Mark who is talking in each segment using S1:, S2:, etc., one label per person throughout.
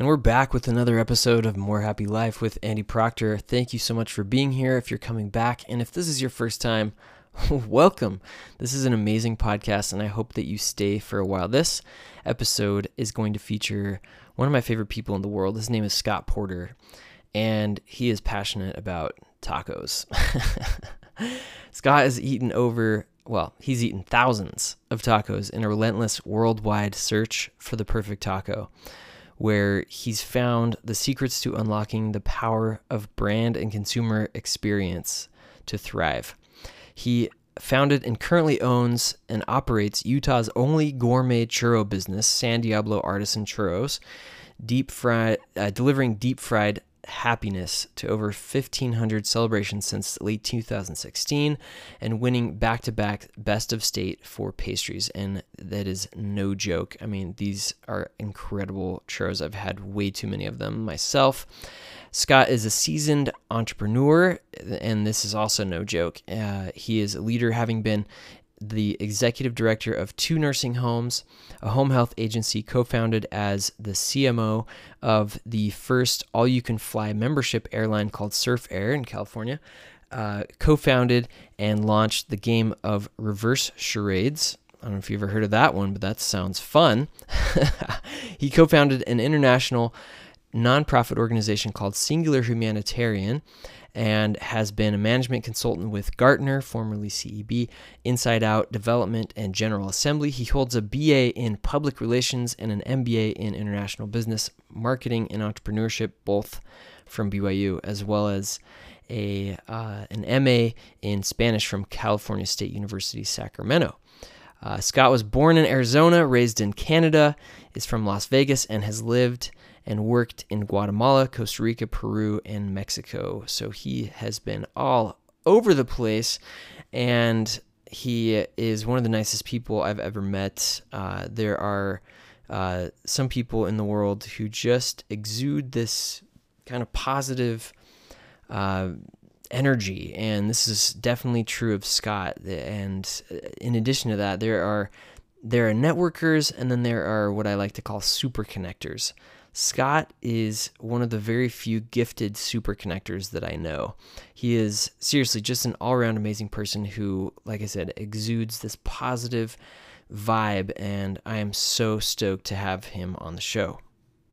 S1: And we're back with another episode of More Happy Life with Andy Proctor. Thank you so much for being here. If you're coming back, and if this is your first time, welcome. This is an amazing podcast, and I hope that you stay for a while. This episode is going to feature one of my favorite people in the world. His name is Scott Porter, and he is passionate about tacos. Scott has eaten over well, he's eaten thousands of tacos in a relentless worldwide search for the perfect taco where he's found the secrets to unlocking the power of brand and consumer experience to thrive. He founded and currently owns and operates Utah's only gourmet churro business, San Diablo Artisan Churros, deep fried, uh, delivering deep fried happiness to over 1,500 celebrations since late 2016 and winning back to back best of state for pastries. And that is no joke. I mean, these are incredible churros. I've had way too many of them myself. Scott is a seasoned entrepreneur, and this is also no joke. Uh, he is a leader, having been the executive director of two nursing homes, a home health agency co founded as the CMO of the first all you can fly membership airline called Surf Air in California, uh, co founded and launched the game of reverse charades. I don't know if you've ever heard of that one, but that sounds fun. he co founded an international nonprofit organization called Singular Humanitarian and has been a management consultant with Gartner, formerly CEB, Inside Out Development, and General Assembly. He holds a BA in Public Relations and an MBA in International Business, Marketing, and Entrepreneurship, both from BYU, as well as a uh, an MA in Spanish from California State University, Sacramento. Uh, Scott was born in Arizona, raised in Canada, is from Las Vegas, and has lived and worked in Guatemala, Costa Rica, Peru, and Mexico. So he has been all over the place, and he is one of the nicest people I've ever met. Uh, there are uh, some people in the world who just exude this kind of positive uh, energy, and this is definitely true of Scott. And uh, in addition to that, there are there are networkers, and then there are what I like to call super connectors. Scott is one of the very few gifted super connectors that I know. He is seriously just an all around amazing person who, like I said, exudes this positive vibe, and I am so stoked to have him on the show.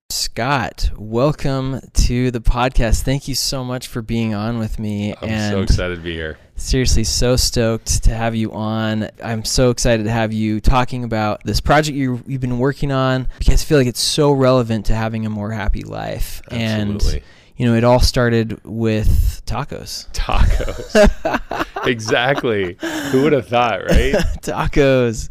S1: Scott, welcome to the podcast. Thank you so much for being on with me.
S2: I'm and so excited to be here.
S1: Seriously, so stoked to have you on. I'm so excited to have you talking about this project you, have been working on because I feel like it's so relevant to having a more happy life.
S2: Absolutely.
S1: And you know, it all started with tacos.
S2: Tacos. exactly. Who would have thought, right?
S1: tacos.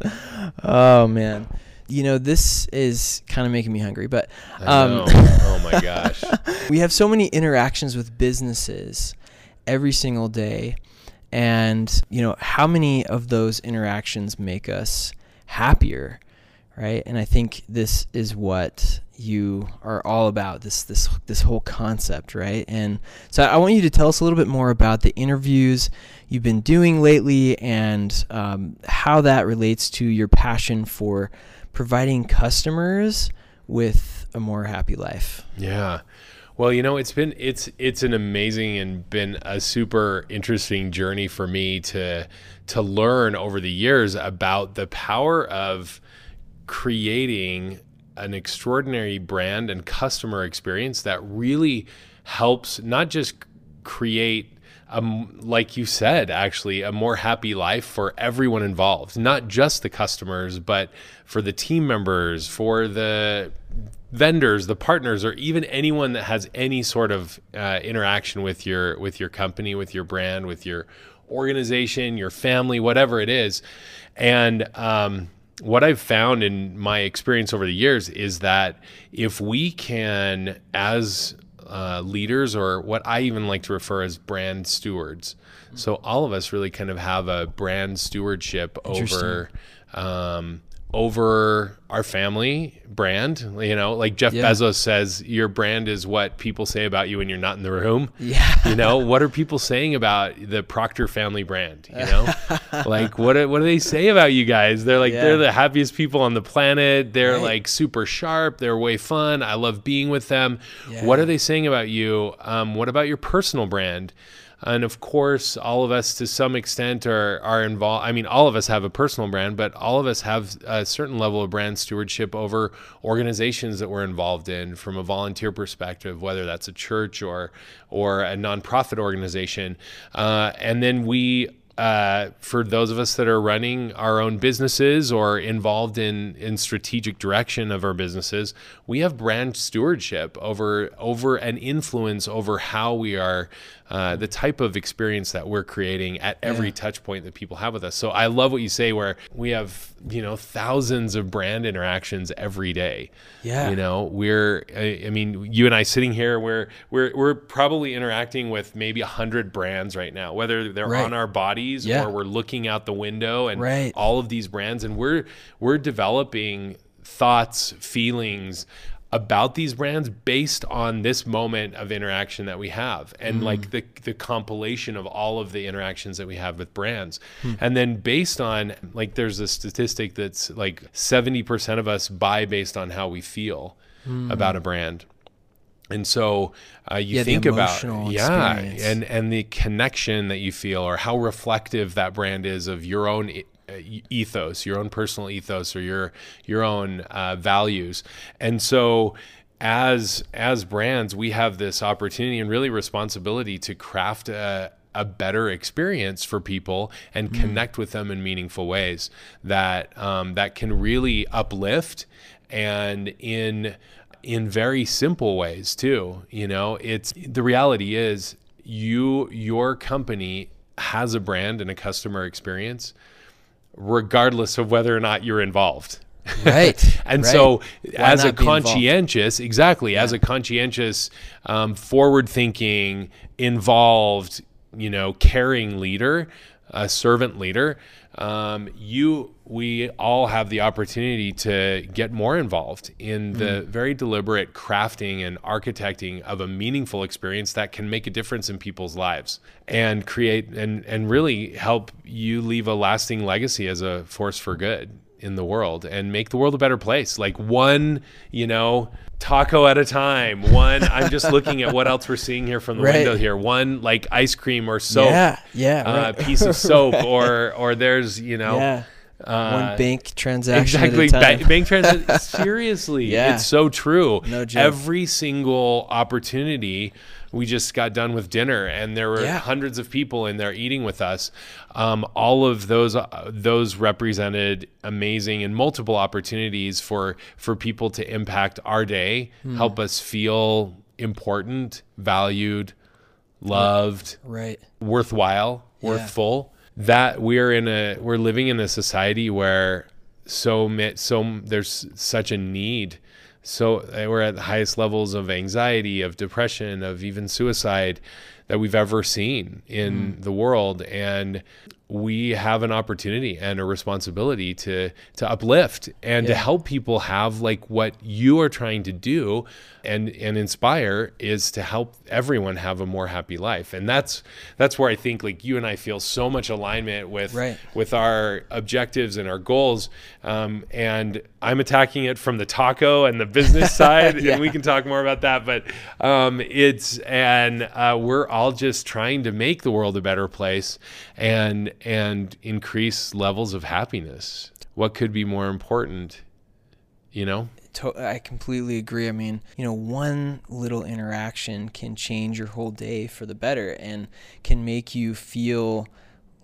S1: Oh man you know, this is kind of making me hungry, but
S2: um, oh my gosh,
S1: we have so many interactions with businesses every single day, and you know, how many of those interactions make us happier, right? And I think this is what you are all about this this this whole concept, right? And so I want you to tell us a little bit more about the interviews you've been doing lately and um, how that relates to your passion for providing customers with a more happy life.
S2: Yeah. Well, you know, it's been it's it's an amazing and been a super interesting journey for me to to learn over the years about the power of creating an extraordinary brand and customer experience that really helps not just create um, like you said, actually, a more happy life for everyone involved, not just the customers, but for the team members, for the vendors, the partners, or even anyone that has any sort of uh, interaction with your with your company, with your brand, with your organization, your family, whatever it is. And um, what I've found in my experience over the years is that if we can, as uh, leaders, or what I even like to refer as brand stewards, so all of us really kind of have a brand stewardship over. Um, over our family brand. You know, like Jeff
S1: Yeah.
S2: Bezos says, your brand is what people say about you when you're not in the room.
S1: Yeah.
S2: You know, what are people saying about the Proctor family brand? You know, like what do- what do they say about you guys? They're like
S1: Yeah.
S2: they're the happiest people on the planet. They're
S1: Right.
S2: like super sharp. They're way fun. I love being with them.
S1: Yeah.
S2: What are they saying about you? Um, what about your personal brand? And of course, all of us to some extent are are involved. I mean, all of us have a personal brand, but all of us have a certain level of brand stewardship over organizations that we're involved in from a volunteer perspective, whether that's a church or or a nonprofit organization. Uh, and then we uh, for those of us that are running our own businesses or involved in in strategic direction of our businesses, we have brand stewardship over over an influence over how we are uh, the type of experience that we're creating at every
S1: Yeah.
S2: touch point that people have with us. So I love what you say where we have, you know, thousands of brand interactions every day.
S1: Yeah.
S2: You know, we're I, I mean, you and I sitting here we're we're we're probably interacting with maybe a hundred brands right now, whether they're
S1: Right.
S2: on our bodies
S1: Yeah.
S2: or we're looking out the window and
S1: Right.
S2: all of these brands and we're we're developing thoughts, feelings about these brands based on this moment of interaction that we have and mm. like the the compilation of all of the interactions that we have with brands. Hmm. And then based on like there's a statistic that's like 70% of us buy based on how we feel hmm. about a brand. And so uh, you
S1: Yeah,
S2: think about yeah
S1: experience.
S2: and and the connection that you feel or how reflective that brand is of your own ethos your own personal ethos or your your own uh, values. And so as as brands we have this opportunity and really responsibility to craft a a better experience for people and connect with them in meaningful ways that um, that can really uplift and in in very simple ways too you know? It's the reality is you your company has a brand and a customer experience regardless of whether or not you're involved
S1: Right.
S2: and
S1: right.
S2: so
S1: Why
S2: as a
S1: not be involved?
S2: conscientious exactly as a conscientious um, forward thinking involved you know caring leader a servant leader um, you we all have the opportunity to get more involved in the
S1: Mm.
S2: very deliberate crafting and architecting of a meaningful experience that can make a difference in people's lives and create and and really help you leave a lasting legacy as a force for good in the world and make the world a better place like one you know taco at a time one i'm just looking at what else we're seeing here from the
S1: Right.
S2: window here one like ice cream or soap
S1: Yeah. Yeah.
S2: uh,
S1: right.
S2: piece of soap or or there's you know
S1: yeah.
S2: Uh,
S1: One bank transaction
S2: exactly
S1: at a time.
S2: ba- bank transit seriously
S1: Yeah.
S2: it's so true
S1: No joke.
S2: every single opportunity we just got done with dinner and there were
S1: Yeah.
S2: hundreds of people in there eating with us um, all of those uh, those represented amazing and multiple opportunities for for people to impact our day
S1: Hmm.
S2: help us feel important valued loved
S1: right.
S2: worthwhile,
S1: Yeah.
S2: worthful. That we're in a we're living in a society where so so there's such a need. So uh, we're at the highest levels of anxiety, of depression, of even suicide that we've ever seen in the world, and we have an opportunity and a responsibility to to uplift and to help people have like what you are trying to do and and inspire is to help everyone have a more happy life. And that's that's where i think like you and i feel so much alignment with
S1: Right.
S2: with our objectives and our goals. Um, and i'm attacking it from the taco and the business side
S1: Yeah.
S2: and we can talk more about that but um, it's and uh, we're all just trying to make the world a better place and and increase levels of happiness what could be more important you know
S1: To- I completely agree. I mean, you know, one little interaction can change your whole day for the better and can make you feel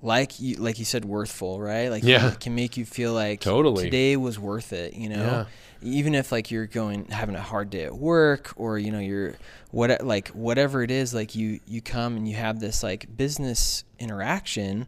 S1: like you like you said worthful, right? Like
S2: Yeah.
S1: it can make you feel like
S2: Totally.
S1: today was worth it, you know? Even if like you're going having a hard day at work or you know you're what like whatever it is like you you come and you have this like business interaction,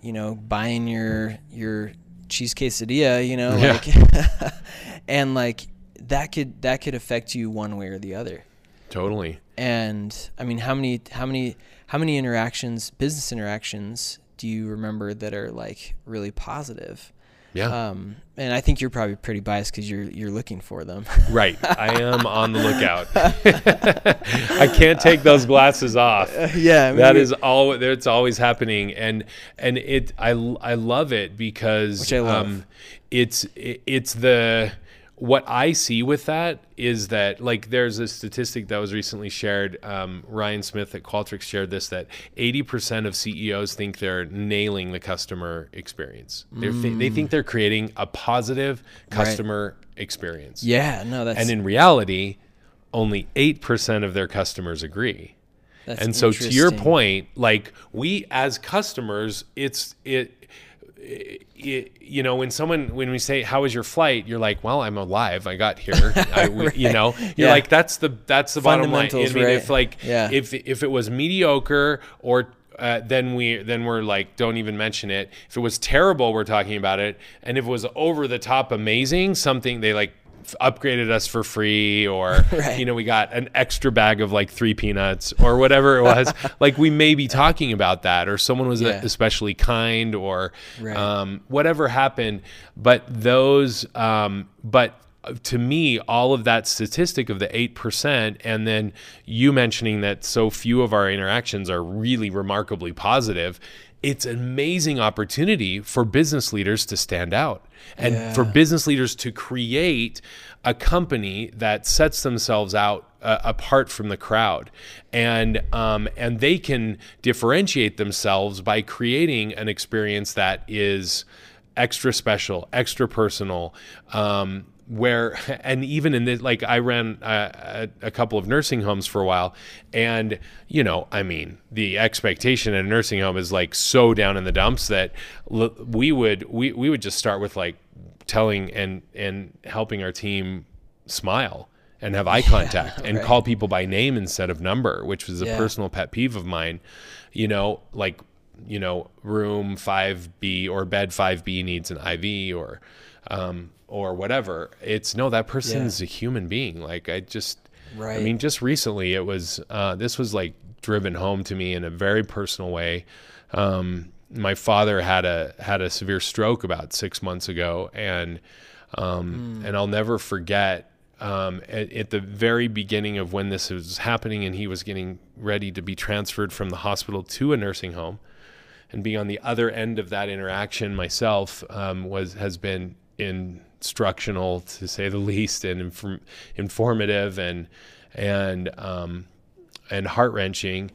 S1: you know, buying your your cheese quesadilla, you know,
S2: Yeah.
S1: like, and like that could that could affect you one way or the other.
S2: Totally.
S1: And I mean, how many how many how many interactions, business interactions, do you remember that are like really positive?
S2: Yeah.
S1: Um, and I think you're probably pretty biased because you're you're looking for them.
S2: right. I am on the lookout. I can't take those glasses off.
S1: yeah,
S2: that is all it's always happening and and it i i love it because
S1: Which I love.
S2: um it's it, it's the what I see with that is that like there's a statistic that was recently shared. Um, Ryan Smith at Qualtrics shared this that 80% of CEOs think they're nailing the customer experience. They're th- they think they're creating a positive customer experience.
S1: yeah, no, that's
S2: And in reality, only 8% of their customers agree.
S1: that's
S2: And so to your point, like we as customers, it's it, it you know when someone when we say how was your flight? you're like well i'm alive. I got here. I, we, you know you're
S1: Yeah.
S2: like that's the that's the bottom line. I mean
S1: right.
S2: if like
S1: Yeah.
S2: if if it was mediocre or uh, then we then we're like don't even mention it. If it was terrible we're talking about it. And if it was over the top amazing something they like upgraded us for free or
S1: Right.
S2: you know we got an extra bag of like three peanuts or whatever it was like we may be talking about that or someone was
S1: Yeah.
S2: especially kind or
S1: Right.
S2: um, whatever happened but those um, but to me all of that statistic of the 8% and then you mentioning that so few of our interactions are really remarkably positive it's an amazing opportunity for business leaders to stand out and for business leaders to create a company that sets themselves out uh, apart from the crowd. And um, and they can differentiate themselves by creating an experience that is extra special extra personal um, where and even in this like i ran a, a, couple of nursing homes for a while and you know i mean the expectation in a nursing home is like so down in the dumps that l- we would we, we would just start with like telling and and helping our team smile and have eye contact and
S1: right.
S2: call people by name instead of number which was a
S1: Yeah.
S2: personal pet peeve of mine you know like you know room 5b or bed 5b needs an iv or um or whatever it's no that person's a human being. Like i just i mean just recently it was uh this was like driven home to me in a very personal way. Um my father had a had a severe stroke about six months ago and um and i'll never forget um, at, at the very beginning of when this was happening and he was getting ready to be transferred from the hospital to a nursing home and being on the other end of that interaction myself um, was has been instructional to say the least and inform, informative and and um, and heart wrenching.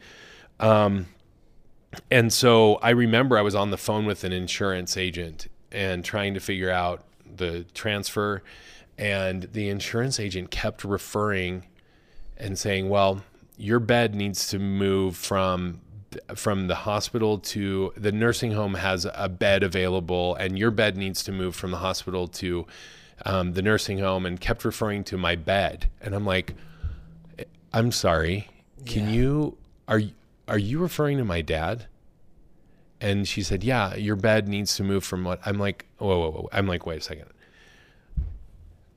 S2: Um, and so I remember I was on the phone with an insurance agent and trying to figure out the transfer, and the insurance agent kept referring and saying, "Well, your bed needs to move from from the hospital to the nursing home has a bed available, and your bed needs to move from the hospital to um, the nursing home," and kept referring to my bed, and I'm like, "I'm sorry, can
S1: Yeah.
S2: you are you- are you referring to my dad?" And she said, "Yeah, your bed needs to move from what." I'm like, "Whoa, whoa, whoa!" I'm like, "Wait a second.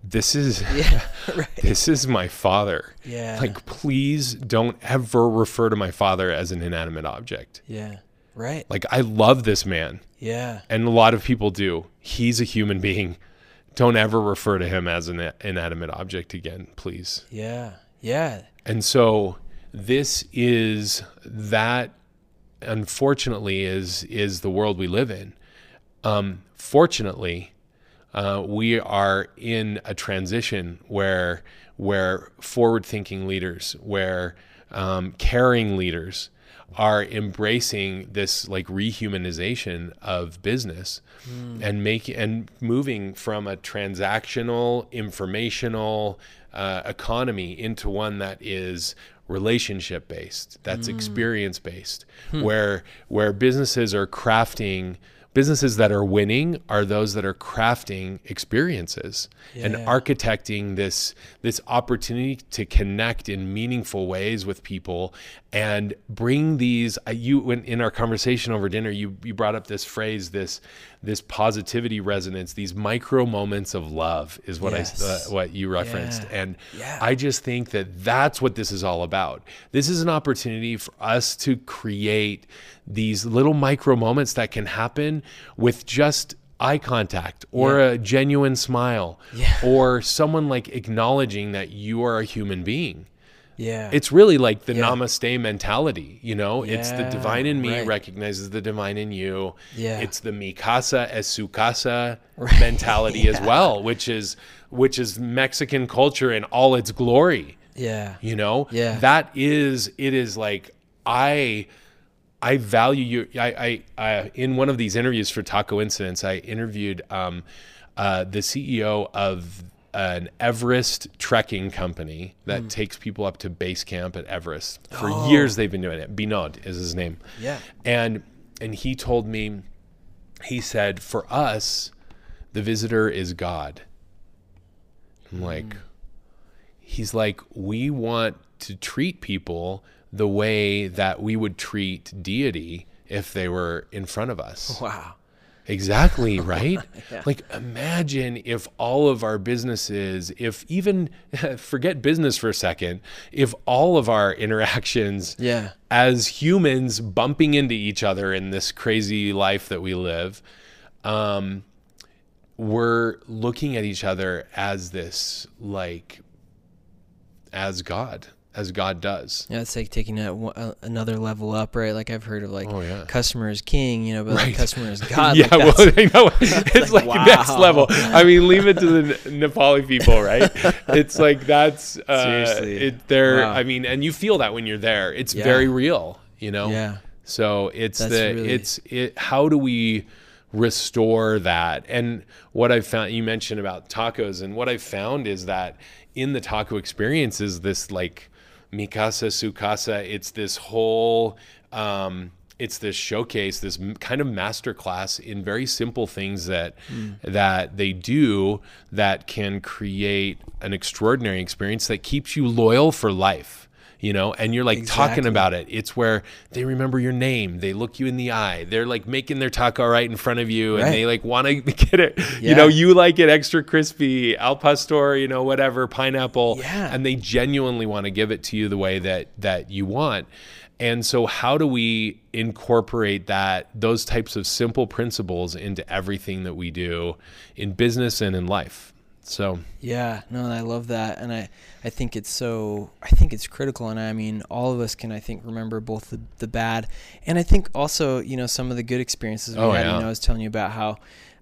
S2: This is
S1: yeah, right.
S2: this is my father.
S1: Yeah.
S2: Like, please don't ever refer to my father as an inanimate object.
S1: Yeah. Right.
S2: Like, I love this man,
S1: Yeah.
S2: and a lot of people do. He's a human being. Don't ever refer to him as an inanimate object again, please.
S1: Yeah. Yeah.
S2: And so this is that unfortunately is is the world we live in. Um, fortunately, uh, we are in a transition where where forward thinking leaders, where um, caring leaders are embracing this like rehumanization of business and making and moving from a transactional informational uh, economy into one that is relationship based that's experience based where where businesses are crafting businesses that are winning are those that are crafting experiences and architecting this this opportunity to connect in meaningful ways with people and bring these you when in our conversation over dinner you you brought up this phrase this this positivity resonance, these micro moments of love is what
S1: Yes.
S2: I uh, what you referenced,
S1: Yeah.
S2: and
S1: Yeah.
S2: I just think that that's what this is all about. This is an opportunity for us to create these little micro moments that can happen with just eye contact or
S1: Yeah.
S2: a genuine smile
S1: Yeah.
S2: or someone like acknowledging that you are a human being.
S1: Yeah.
S2: It's really like the
S1: Yeah.
S2: namaste mentality, you know? it's the divine in me
S1: right.
S2: recognizes the divine in you.
S1: Yeah.
S2: It's the mikasa es sukasa
S1: Right.
S2: mentality as well, which is which is Mexican culture in all its glory
S1: yeah.
S2: you know
S1: Yeah.
S2: that is it is like i i value you i i, I in one of these interviews for Tacoincidence i interviewed um uh the ceo of an everest trekking company that hmm. takes people up to base camp at everest for
S1: Oh.
S2: years they've been doing it binod is his name
S1: Yeah.
S2: and and he told me he said for us the visitor is god i'm hmm. like he's like we want to treat people the way that we would treat deity if they were in front of us
S1: Wow.
S2: Exactly, right? Like imagine if all of our businesses, if even forget business for a second, if all of our interactions
S1: Yeah.
S2: as humans bumping into each other in this crazy life that we live, um, we're looking at each other as this like as God, as God does.
S1: Yeah, it's like taking it uh, another level up, right? Like I've heard of like
S2: Oh, yeah.
S1: customer is king, you know, but like customer is God.
S2: yeah,
S1: like,
S2: well, I know it's like,
S1: like,
S2: next level. I mean, leave it to the Nepali people, right? It's like that's uh,
S1: Seriously.
S2: It, they're.
S1: Wow.
S2: I mean, and you feel that when you're there. It's
S1: Yeah.
S2: very real, you know.
S1: yeah.
S2: So it's
S1: That's
S2: the
S1: really-
S2: it's it. How do we restore that? And what I've found, you mentioned about tacos, and what I've found is that in the taco experience is this like mikasa sukasa. It's this whole. Um, it's this showcase, this m- kind of masterclass in very simple things that that they do that can create an extraordinary experience that keeps you loyal for life. You know, and you're like talking about it. It's where they remember your name. They look you in the eye. They're like making their taco right in front of you, and
S1: Right.
S2: they like want to get it. You know, you like it extra crispy, al pastor, you know, whatever, pineapple,
S1: Yeah.
S2: and they genuinely want to give it to you the way that that you want. And so, how do we incorporate that those types of simple principles into everything that we do in business and in life? So,
S1: Yeah, no, I love that, and I, I think it's so, I think it's critical, and I mean, all of us can, I think, remember both the, the bad, and I think also, you know, some of the good experiences we
S2: Oh,
S1: had.
S2: yeah.
S1: You know, I was telling you about how,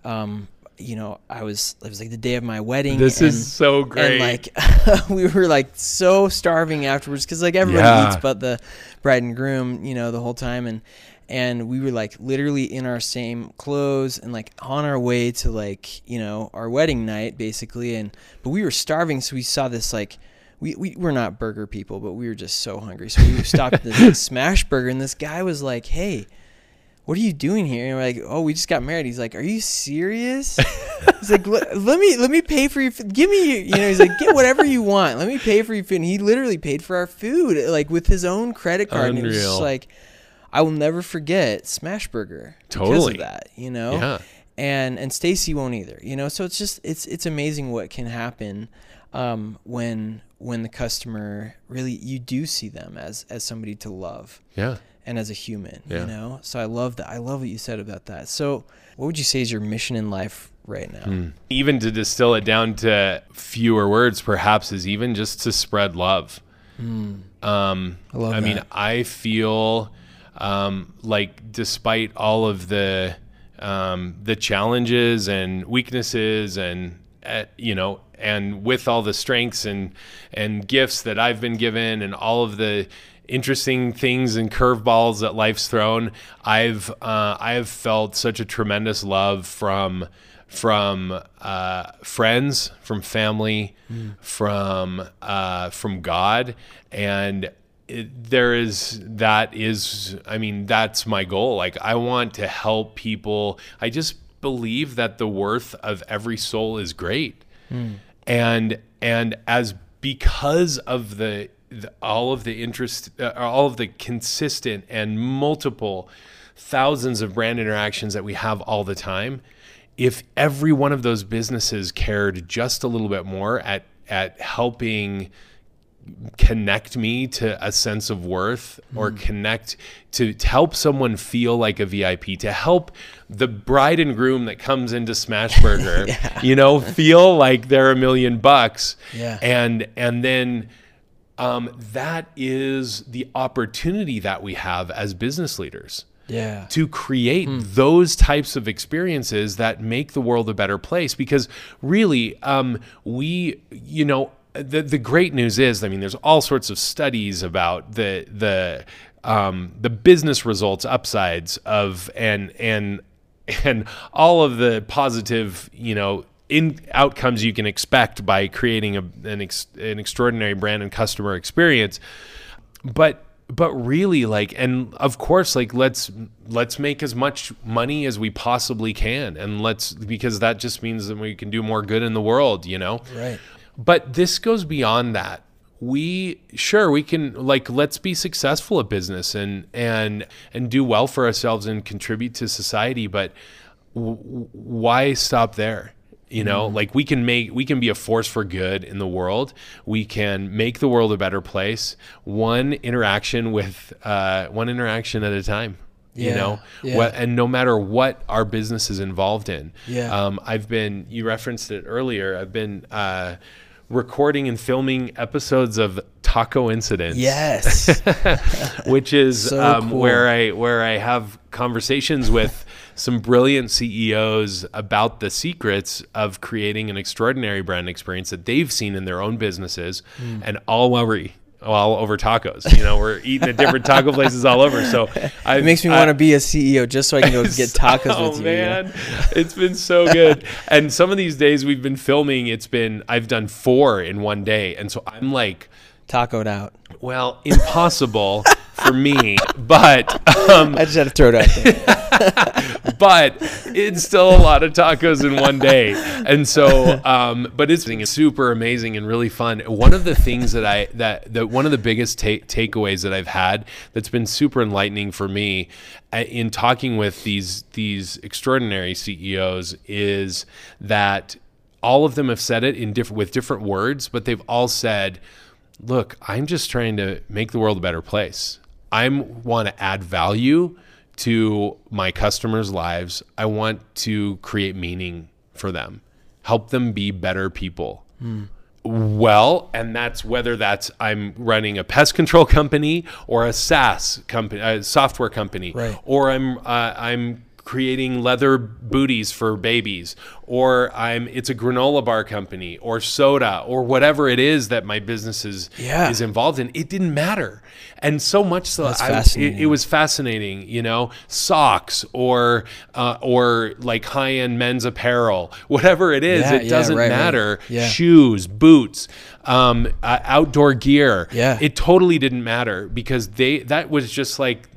S1: um, you know, I was, it was like the day of my wedding.
S2: this
S1: and,
S2: is so great.
S1: And like, we were like so starving afterwards because like everybody
S2: Yeah.
S1: eats but the bride and groom, you know, the whole time, and and we were like literally in our same clothes and like on our way to like you know our wedding night basically and but we were starving so we saw this like we, we we're not burger people but we were just so hungry. So we stopped at this like, Smashburger and this guy was like hey what are you doing here? And we're like oh we just got married. He's like are you serious? He's like let, me let me pay for your food. give me you know he's like get whatever you want. Let me pay for your food. And he literally paid for our food like with his own credit card and it was just
S2: Unreal.
S1: like I will never forget Smashburger because
S2: Totally.
S1: of that, you know.
S2: Yeah.
S1: And and Stacy won't either, you know. So it's just it's it's amazing what can happen um, when when the customer really you do see them as as somebody to love
S2: yeah.
S1: and as a human,
S2: Yeah.
S1: you know. So I love that. I love what you said about that. So what would you say is your mission in life right now?
S2: Hmm. Even to distill it down to fewer words, perhaps, is even just to spread love. Um,
S1: I love
S2: I mean. I feel um, like despite all of the um, the challenges and weaknesses and uh, you know and with all the strengths and and gifts that I've been given and all of the interesting things and curveballs that life's thrown I've uh, I have felt such a tremendous love from from uh, friends from family from uh, from God. And it, there is that is i mean that's my goal. Like i want to help people. I just believe that the worth of every soul is great. And and as because of the, the all of the interest uh, all of the consistent and multiple thousands of brand interactions that we have all the time, if every one of those businesses cared just a little bit more at at helping connect me to a sense of worth or connect to, to help someone feel like a VIP to help the bride and groom that comes into Smashburger you know feel like they're a million bucks.
S1: Yeah.
S2: and and then um, that is the opportunity that we have as business leaders
S1: Yeah.
S2: to create those types of experiences that make the world a better place. Because really um, we you know the the great news is I mean there's all sorts of studies about the the um, the business results upsides of and and and all of the positive you know in outcomes you can expect by creating a, an, ex, an extraordinary brand and customer experience. But but really like and of course like let's let's make as much money as we possibly can. And let's because that just means that we can do more good in the world you know?
S1: Right.
S2: But this goes beyond that. We sure we can like let's be successful at business and and and do well for ourselves and contribute to society but w- why stop there? You know like we can make we can be a force for good in the world. We can make the world a better place one interaction with uh, one interaction at a time you
S1: Yeah,
S2: know
S1: yeah.
S2: What- and no matter what our business is involved in
S1: Yeah.
S2: um, i've been you referenced it earlier i've been uh, recording and filming episodes of Tacoincidence
S1: Yes.
S2: which is
S1: So
S2: um,
S1: cool.
S2: where I where I have conversations with some brilliant CEOs about the secrets of creating an extraordinary brand experience that they've seen in their own businesses,
S1: Hmm.
S2: and all while we all over tacos. You know, we're eating at different taco places all over. So I,
S1: it makes me want to be a CEO just so I can go get tacos
S2: oh
S1: with you. you know?
S2: man, it's been so good. and some of these days we've been filming. It's been I've done four in one day, and so I'm like.
S1: Tacoed out.
S2: Well, impossible for me, but um,
S1: I just had to throw it out
S2: but it's still a lot of tacos in one day. And so, um, but it's it's super amazing and really fun. One of the things that I that that one of the biggest ta- takeaways that I've had that's been super enlightening for me uh, in talking with these these extraordinary CEOs is that all of them have said it in different with different words, but they've all said, "Look, I'm just trying to make the world a better place. I want to add value to my customers' lives. I want to create meaning for them, help them be better people." Well, and that's whether that's I'm running a pest control company or a SaaS company, a software company,
S1: Right.
S2: or I'm uh, I'm creating leather booties for babies, or I'm it's a granola bar company or soda or whatever it is that my business is
S1: Yeah.
S2: is involved in. It didn't matter, and so much so I- it, it was fascinating. You know, socks or uh, or like high end men's apparel, whatever it is,
S1: Yeah,
S2: it
S1: yeah,
S2: doesn't
S1: right, right.
S2: matter
S1: Yeah.
S2: shoes, boots, um, uh, outdoor gear.
S1: Yeah.
S2: it totally didn't matter because they that was just like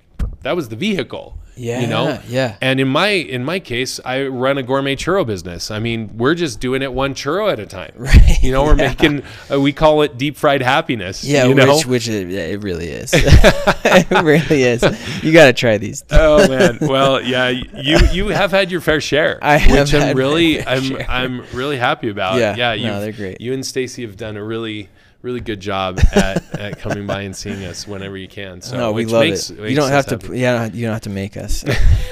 S2: that was the vehicle.
S1: Yeah,
S2: you know.
S1: yeah.
S2: And in my in my case, I run a gourmet churro business. I mean, we're just doing it one churro at a time.
S1: Right,
S2: You know, we're making uh, we call it deep fried happiness.
S1: Yeah,
S2: You know.
S1: which which it, yeah, it really is. it really is. You got to try these.
S2: oh man. Well, yeah, you you have had your fair share,
S1: I have
S2: which
S1: had
S2: I'm really I'm
S1: share.
S2: I'm really happy about.
S1: Yeah,
S2: yeah.
S1: no, they're great.
S2: You and Stacy have done a really really good job at, at coming by and seeing us whenever you can. So
S1: no, we love
S2: makes-
S1: it.
S2: makes
S1: You don't have to.
S2: happy.
S1: Yeah, you don't have to make us.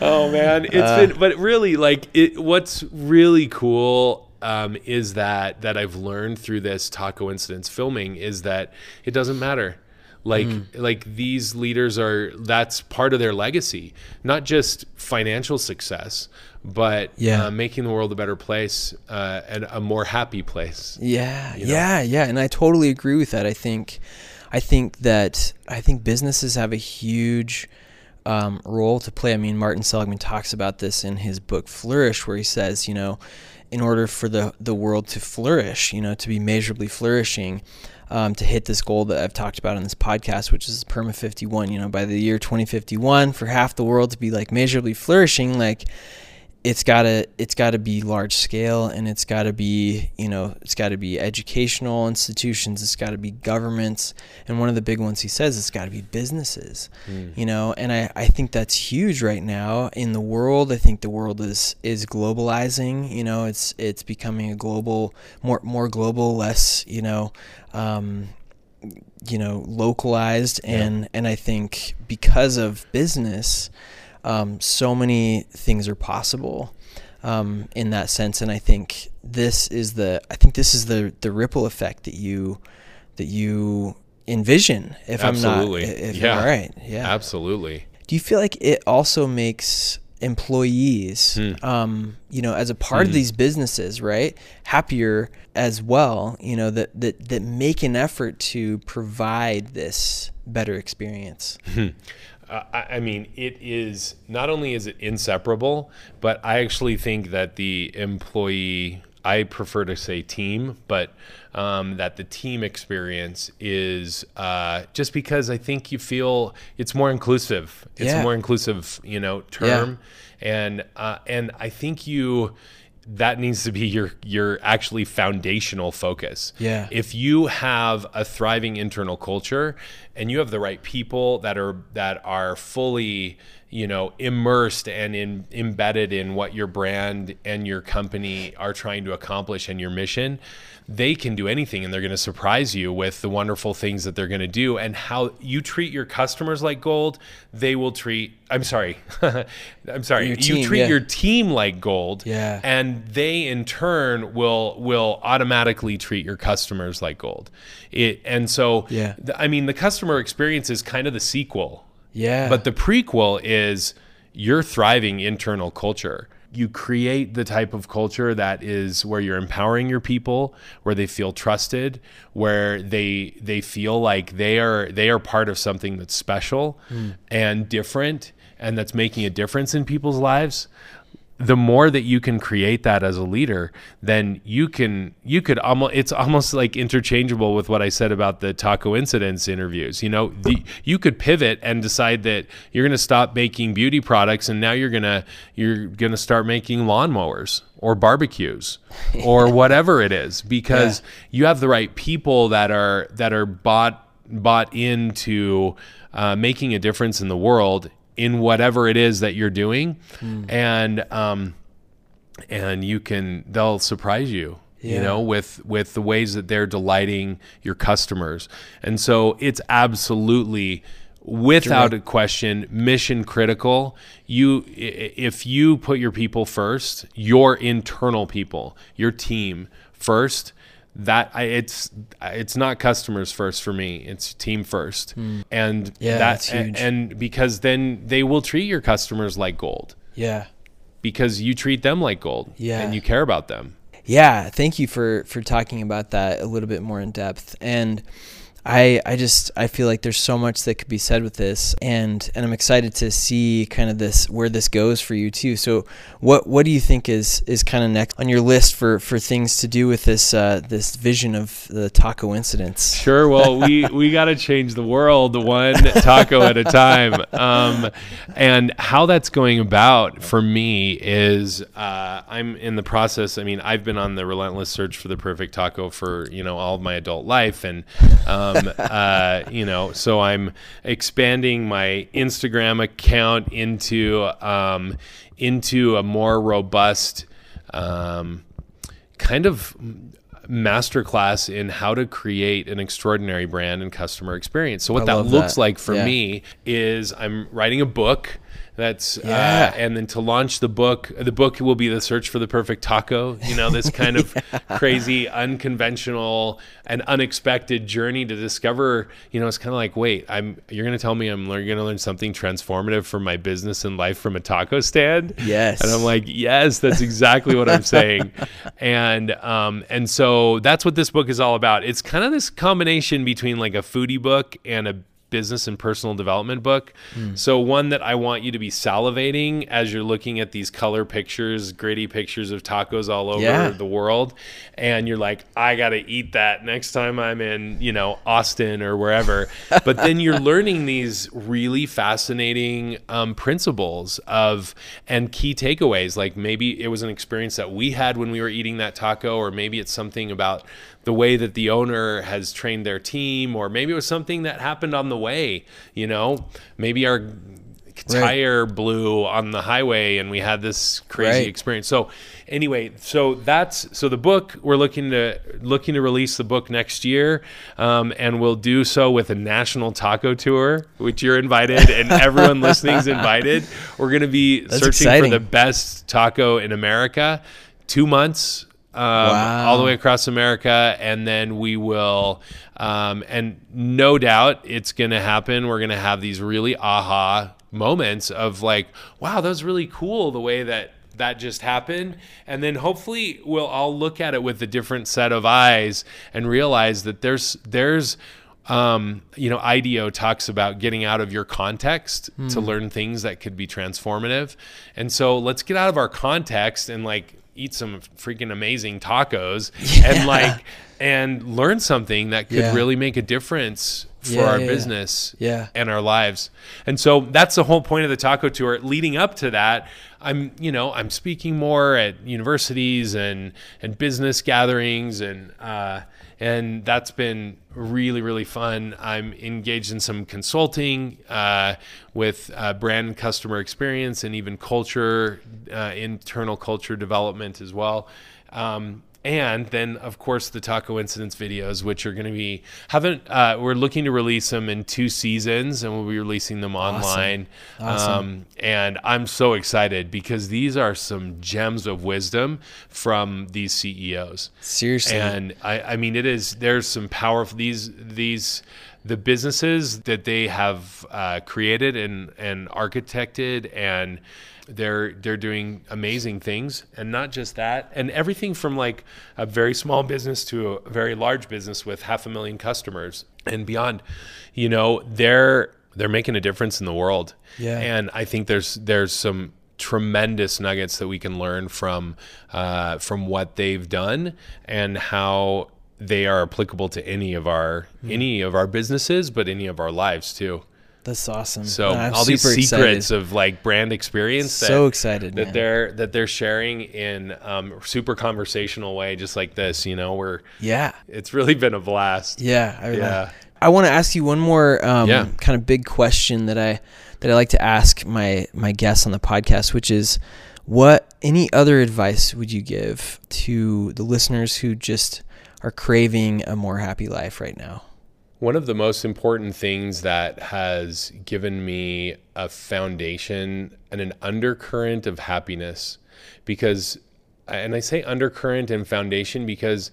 S2: oh man, it's
S1: Uh,
S2: been but really like it what's really cool um, is that that I've learned through this Tacoincidence filming is that it doesn't matter. Like
S1: Mm.
S2: like these leaders are that's part of their legacy, not just financial success, but
S1: Yeah.
S2: uh, making the world a better place uh, and a more happy place.
S1: Yeah,
S2: you know?
S1: yeah, yeah, and I totally agree with that. I think, I think that I think businesses have a huge um, role to play. I mean, Martin Seligman talks about this in his book Flourish, where he says, you know, in order for the the world to flourish, you know, to be measurably flourishing. Um, to hit this goal that I've talked about on this podcast, which is Perma 51, you know, by the year 2051, for half the world to be like measurably flourishing, like it's gotta it's gotta be large scale and it's gotta be you know it's gotta be educational institutions it's gotta be governments. And one of the big ones he says it's gotta be businesses mm. you know? And I, I think that's huge right now in the world. I think the world is is globalizing you know? It's it's becoming a global more more global less you know um, you know localized. And yeah. and I think because of business um, so many things are possible um, in that sense, and I think this is the I think this is the the ripple effect that you that you envision. If absolutely. I'm not, if yeah, all right, yeah,
S2: absolutely.
S1: Do you feel like it also makes employees, hmm. um, you know, as a part hmm. of these businesses, right, happier as well? You know, that that that make an effort to provide this better experience.
S2: Uh, I, mean, it is not only is it inseparable, but I actually think that the employee, I prefer to say team, but um, that the team experience is uh, just because I think you feel it's more inclusive. It's yeah. a more inclusive, you know, term, yeah. and uh, and I think you that needs to be your your actually foundational focus.
S1: Yeah.
S2: If you have a thriving internal culture and you have the right people that are that are fully, you know, immersed and in, embedded in what your brand and your company are trying to accomplish and your mission, they can do anything and they're going to surprise you with the wonderful things that they're going to do. And how you treat your customers like gold they will treat i'm sorry i'm sorry your you team, treat yeah. your team like gold
S1: yeah.
S2: and they in turn will will automatically treat your customers like gold. It and so
S1: yeah.
S2: i mean the customer experience is kind of the sequel.
S1: Yeah.
S2: But the prequel is your thriving internal culture. You create the type of culture that is where you're empowering your people where they feel trusted where they they feel like they are they are part of something that's special mm. and different and that's making a difference in people's lives the more that you can create that as a leader, then you can you could almost it's almost like interchangeable with what I said about the Tacoincidence interviews. You know, the, you could pivot and decide that you're going to stop making beauty products and now you're going to you're going to start making lawnmowers or barbecues or whatever it is because yeah. you have the right people that are that are bought bought into uh, making a difference in the world in whatever it is that you're doing, mm. and um, and you can they'll surprise you. Yeah. You know, with with the ways that they're delighting your customers, and so it's absolutely without a question mission critical you if you put your people first your internal people your team first that I, it's it's not customers first for me it's team first. Mm. and
S1: yeah
S2: that's
S1: huge.
S2: And, and because then they will treat your customers like gold.
S1: Yeah.
S2: Because you treat them like gold
S1: yeah.
S2: and you care about them.
S1: Yeah thank you for for talking about that a little bit more in depth. And I I just I feel like there's so much that could be said with this and and I'm excited to see kind of this where this goes for you too. So what what do you think is is kind of next on your list for for things to do with this uh, this vision of the Tacoincidence?
S2: Sure. Well, we we got to change the world one taco at a time. Um, and how that's going about for me is uh, I'm in the process. I mean, I've been on the relentless search for the perfect taco for you know all of my adult life and. Um, um, uh, you know, so I'm expanding my Instagram account into um, into a more robust um, kind of masterclass in how to create an extraordinary brand and customer experience. So what I that looks that. like for yeah. me is I'm writing a book that's uh, yeah. Uh, and then to launch the book, the book will be the search for the perfect taco. You know, this kind of yeah. crazy, unconventional, and unexpected journey to discover. You know, it's kind of like, wait, I'm you're going to tell me I'm going to learn something transformative for my business and life from a taco stand?
S1: Yes.
S2: And I'm like, yes, that's exactly what I'm saying. And um and so that's what this book is all about. It's kind of this combination between like a foodie book and a business and personal development book. Mm. So one that I want you to be salivating as you're looking at these color pictures, gritty pictures of tacos all over yeah. the world and you're like I got to eat that next time I'm in, you know, Austin or wherever. but then you're learning these really fascinating um, principles of and key takeaways like maybe it was an experience that we had when we were eating that taco or maybe it's something about the way that the owner has trained their team, or maybe it was something that happened on the way. You know, maybe our tire right. blew on the highway and we had this crazy right. experience. So anyway, so that's so the book we're looking to looking to release the book next year, um, and we'll do so with a national taco tour, which you're invited and everyone listening is invited. We're going to be that's searching exciting. for the best taco in America. Two months um, wow. all the way across America, and then we will, um, and no doubt it's going to happen. We're going to have these really aha moments of like, wow, that was really cool the way that that just happened, and then hopefully we'll all look at it with a different set of eyes and realize that there's there's um, you know, IDEO talks about getting out of your context mm. to hmm. learn things that could be transformative. And so let's get out of our context and like eat some freaking amazing tacos yeah. and like and learn something that could yeah. really make a difference for yeah, our business
S1: yeah.
S2: and our lives. And so that's the whole point of the taco tour. Leading up to that, I'm, you know, I'm speaking more at universities and and business gatherings and uh, and that's been really really fun. I'm engaged in some consulting uh, with uh, brand and customer experience and even culture, uh, internal culture development as well. Um, and then of course the Tacoincidence videos which are going to be haven't uh, we're looking to release them in two seasons and we'll be releasing them online awesome. Awesome. Um, and i'm so excited because these are some gems of wisdom from these ceos
S1: seriously
S2: and i, I mean it is there's some powerful these these the businesses that they have uh, created and and architected and they're they're doing amazing things. And not just that and everything from like a very small business to a very large business with half a million customers and beyond. You know they're they're making a difference in the world.
S1: Yeah.
S2: And i think there's there's some tremendous nuggets that we can learn from uh, from what they've done and how they are applicable to any of our mm. any of our businesses but any of our lives too
S1: that's awesome.
S2: So all these secrets excited. of like brand experience.
S1: So that, excited
S2: that
S1: man.
S2: they're that they're sharing in um, super conversational way, just like this. You know, where
S1: yeah,
S2: it's really been a blast.
S1: Yeah, I, yeah. I, I want to ask you one more um, yeah. kind of big question that I that I like to ask my my guests on the podcast, which is, what any other advice would you give to the listeners who just are craving a more happy life right now?
S2: One of the most important things that has given me a foundation and an undercurrent of happiness, because, and I say undercurrent and foundation because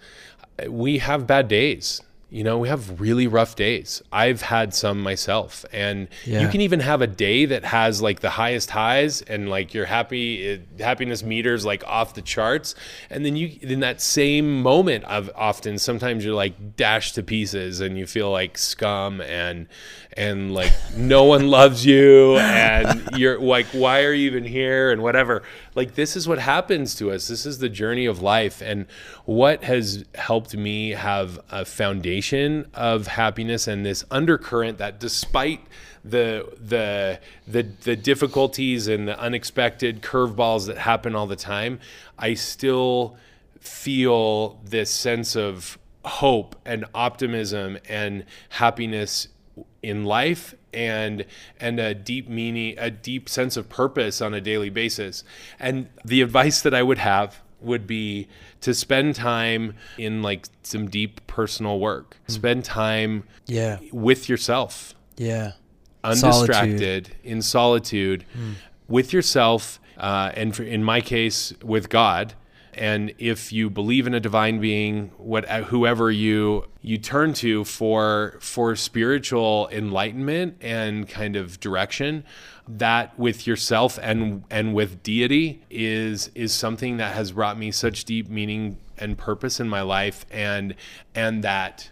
S2: we have bad days you know, we have really rough days. I've had some myself. And yeah. you can even have a day that has like the highest highs and like your happy it, happiness meters like off the charts. And then you in that same moment of often sometimes you're like dashed to pieces and you feel like scum and and like no one loves you and you're like why are you even here and whatever like this is what happens to us. This is the journey of life. And what has helped me have a foundation of happiness and this undercurrent that despite the the the the difficulties and the unexpected curveballs that happen all the time i still feel this sense of hope and optimism and happiness in life and and a deep meaning a deep sense of purpose on a daily basis and the advice that i would have would be to spend time in like some deep personal work mm. spend time
S1: yeah
S2: with yourself
S1: yeah
S2: undistracted solitude. in solitude mm. with yourself uh, and for, in my case with god and if you believe in a divine being what uh, whoever you you turn to for for spiritual enlightenment and kind of direction that with yourself and and with deity is is something that has brought me such deep meaning and purpose in my life and and that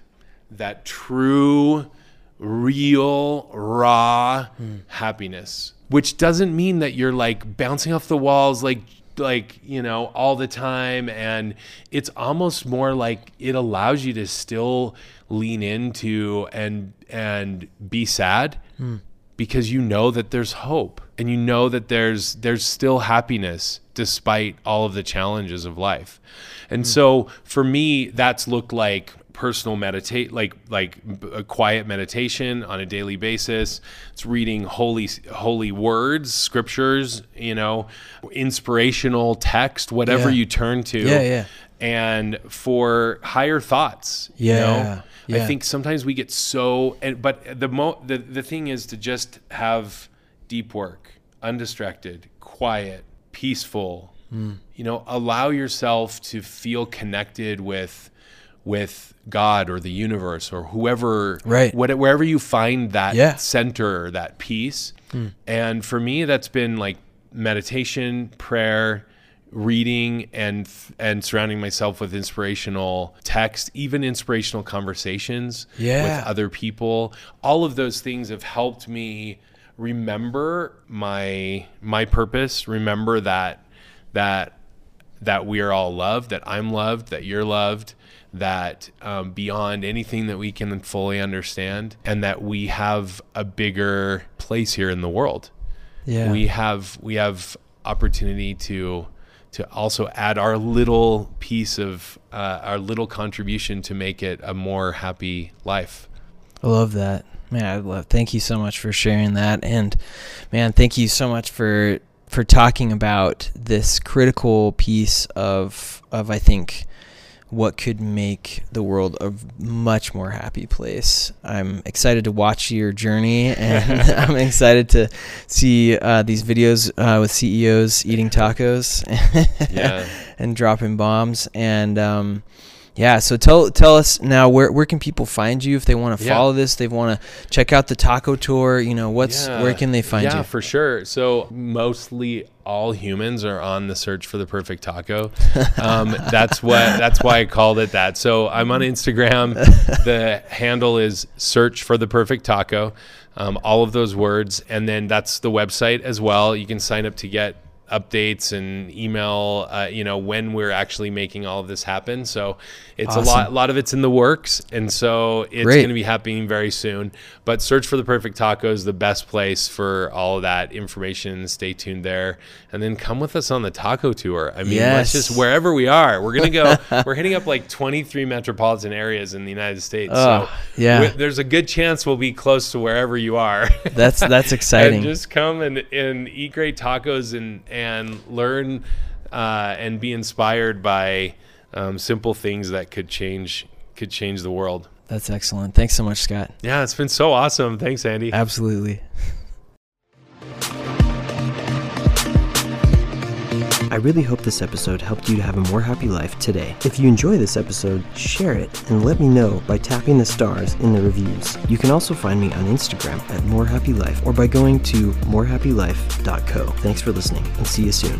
S2: that true real, raw hmm. happiness, which doesn't mean that you're like bouncing off the walls, like, like, you know, all the time. And it's almost more like it allows you to still lean into and, and be sad hmm. because you know that there's hope and you know that there's there's still happiness despite all of the challenges of life. And hmm. so for me that's looked like personal meditate like like a quiet meditation on a daily basis. It's reading holy holy words, scriptures, you know, inspirational text, whatever
S1: Yeah.
S2: you turn to.
S1: Yeah, yeah.
S2: And for higher thoughts,
S1: Yeah,
S2: you know?
S1: yeah.
S2: I think sometimes we get so and but the mo the, the thing is to just have deep work undistracted quiet peaceful
S1: Hmm.
S2: you know allow yourself to feel connected with with god or the universe or whoever
S1: Right.
S2: what, wherever you find that
S1: Yeah.
S2: center that peace hmm. and for me that's been like meditation prayer reading and and surrounding myself with inspirational text even inspirational conversations
S1: Yeah.
S2: with other people all of those things have helped me remember my my purpose remember that that that we are all loved that i'm loved that you're loved that um, beyond anything that we can fully understand and that we have a bigger place here in the world
S1: Yeah.
S2: we have we have opportunity to to also add our little piece of uh, our little contribution to make it a more happy life.
S1: I love that. Man, I love. Thank you so much for sharing that, and man, thank you so much for for talking about this critical piece of of I think what could make the world a much more happy place. I'm excited to watch your journey, and I'm excited to see uh, these videos uh, with CEOs eating tacos
S2: Yeah.
S1: and dropping bombs. And um, yeah, so tell tell us now where where can people find you if they want to
S2: Yeah.
S1: follow this? They want to check out the taco tour. You know, what's
S2: Yeah.
S1: where can they find
S2: yeah,
S1: you?
S2: Yeah, for sure. So mostly all humans are on the search for the perfect taco. Um, that's what. That's why I called it that. So I'm on Instagram. The handle is search for the perfect taco. Um, all of those words, and then that's the website as well. You can sign up to get updates and email uh, you know when we're actually making all of this happen. So it's a lot a lot of it's in the works. And so it's going to be happening very soon. But search for the perfect taco is the best place for all of that information. Stay tuned there. And then come with us on the taco tour. I mean let's just wherever we are we're going to go. We're hitting up like 23 metropolitan areas in the united states.
S1: Oh,
S2: so
S1: yeah.
S2: there's a good chance we'll be close to wherever you are.
S1: That's that's exciting.
S2: just come and, and eat great tacos and and learn uh, and be inspired by um, simple things that could change could change the world.
S1: that's excellent. Thanks so much, Scott.
S2: Yeah, it's been so awesome. Thanks, Andy.
S1: Absolutely.
S3: I really hope this episode helped you to have a more happy life today. If you enjoy this episode, share it and let me know by tapping the stars in the reviews. You can also find me on Instagram at More Happy Life or by going to morehappylife.co. Thanks for listening and see you soon.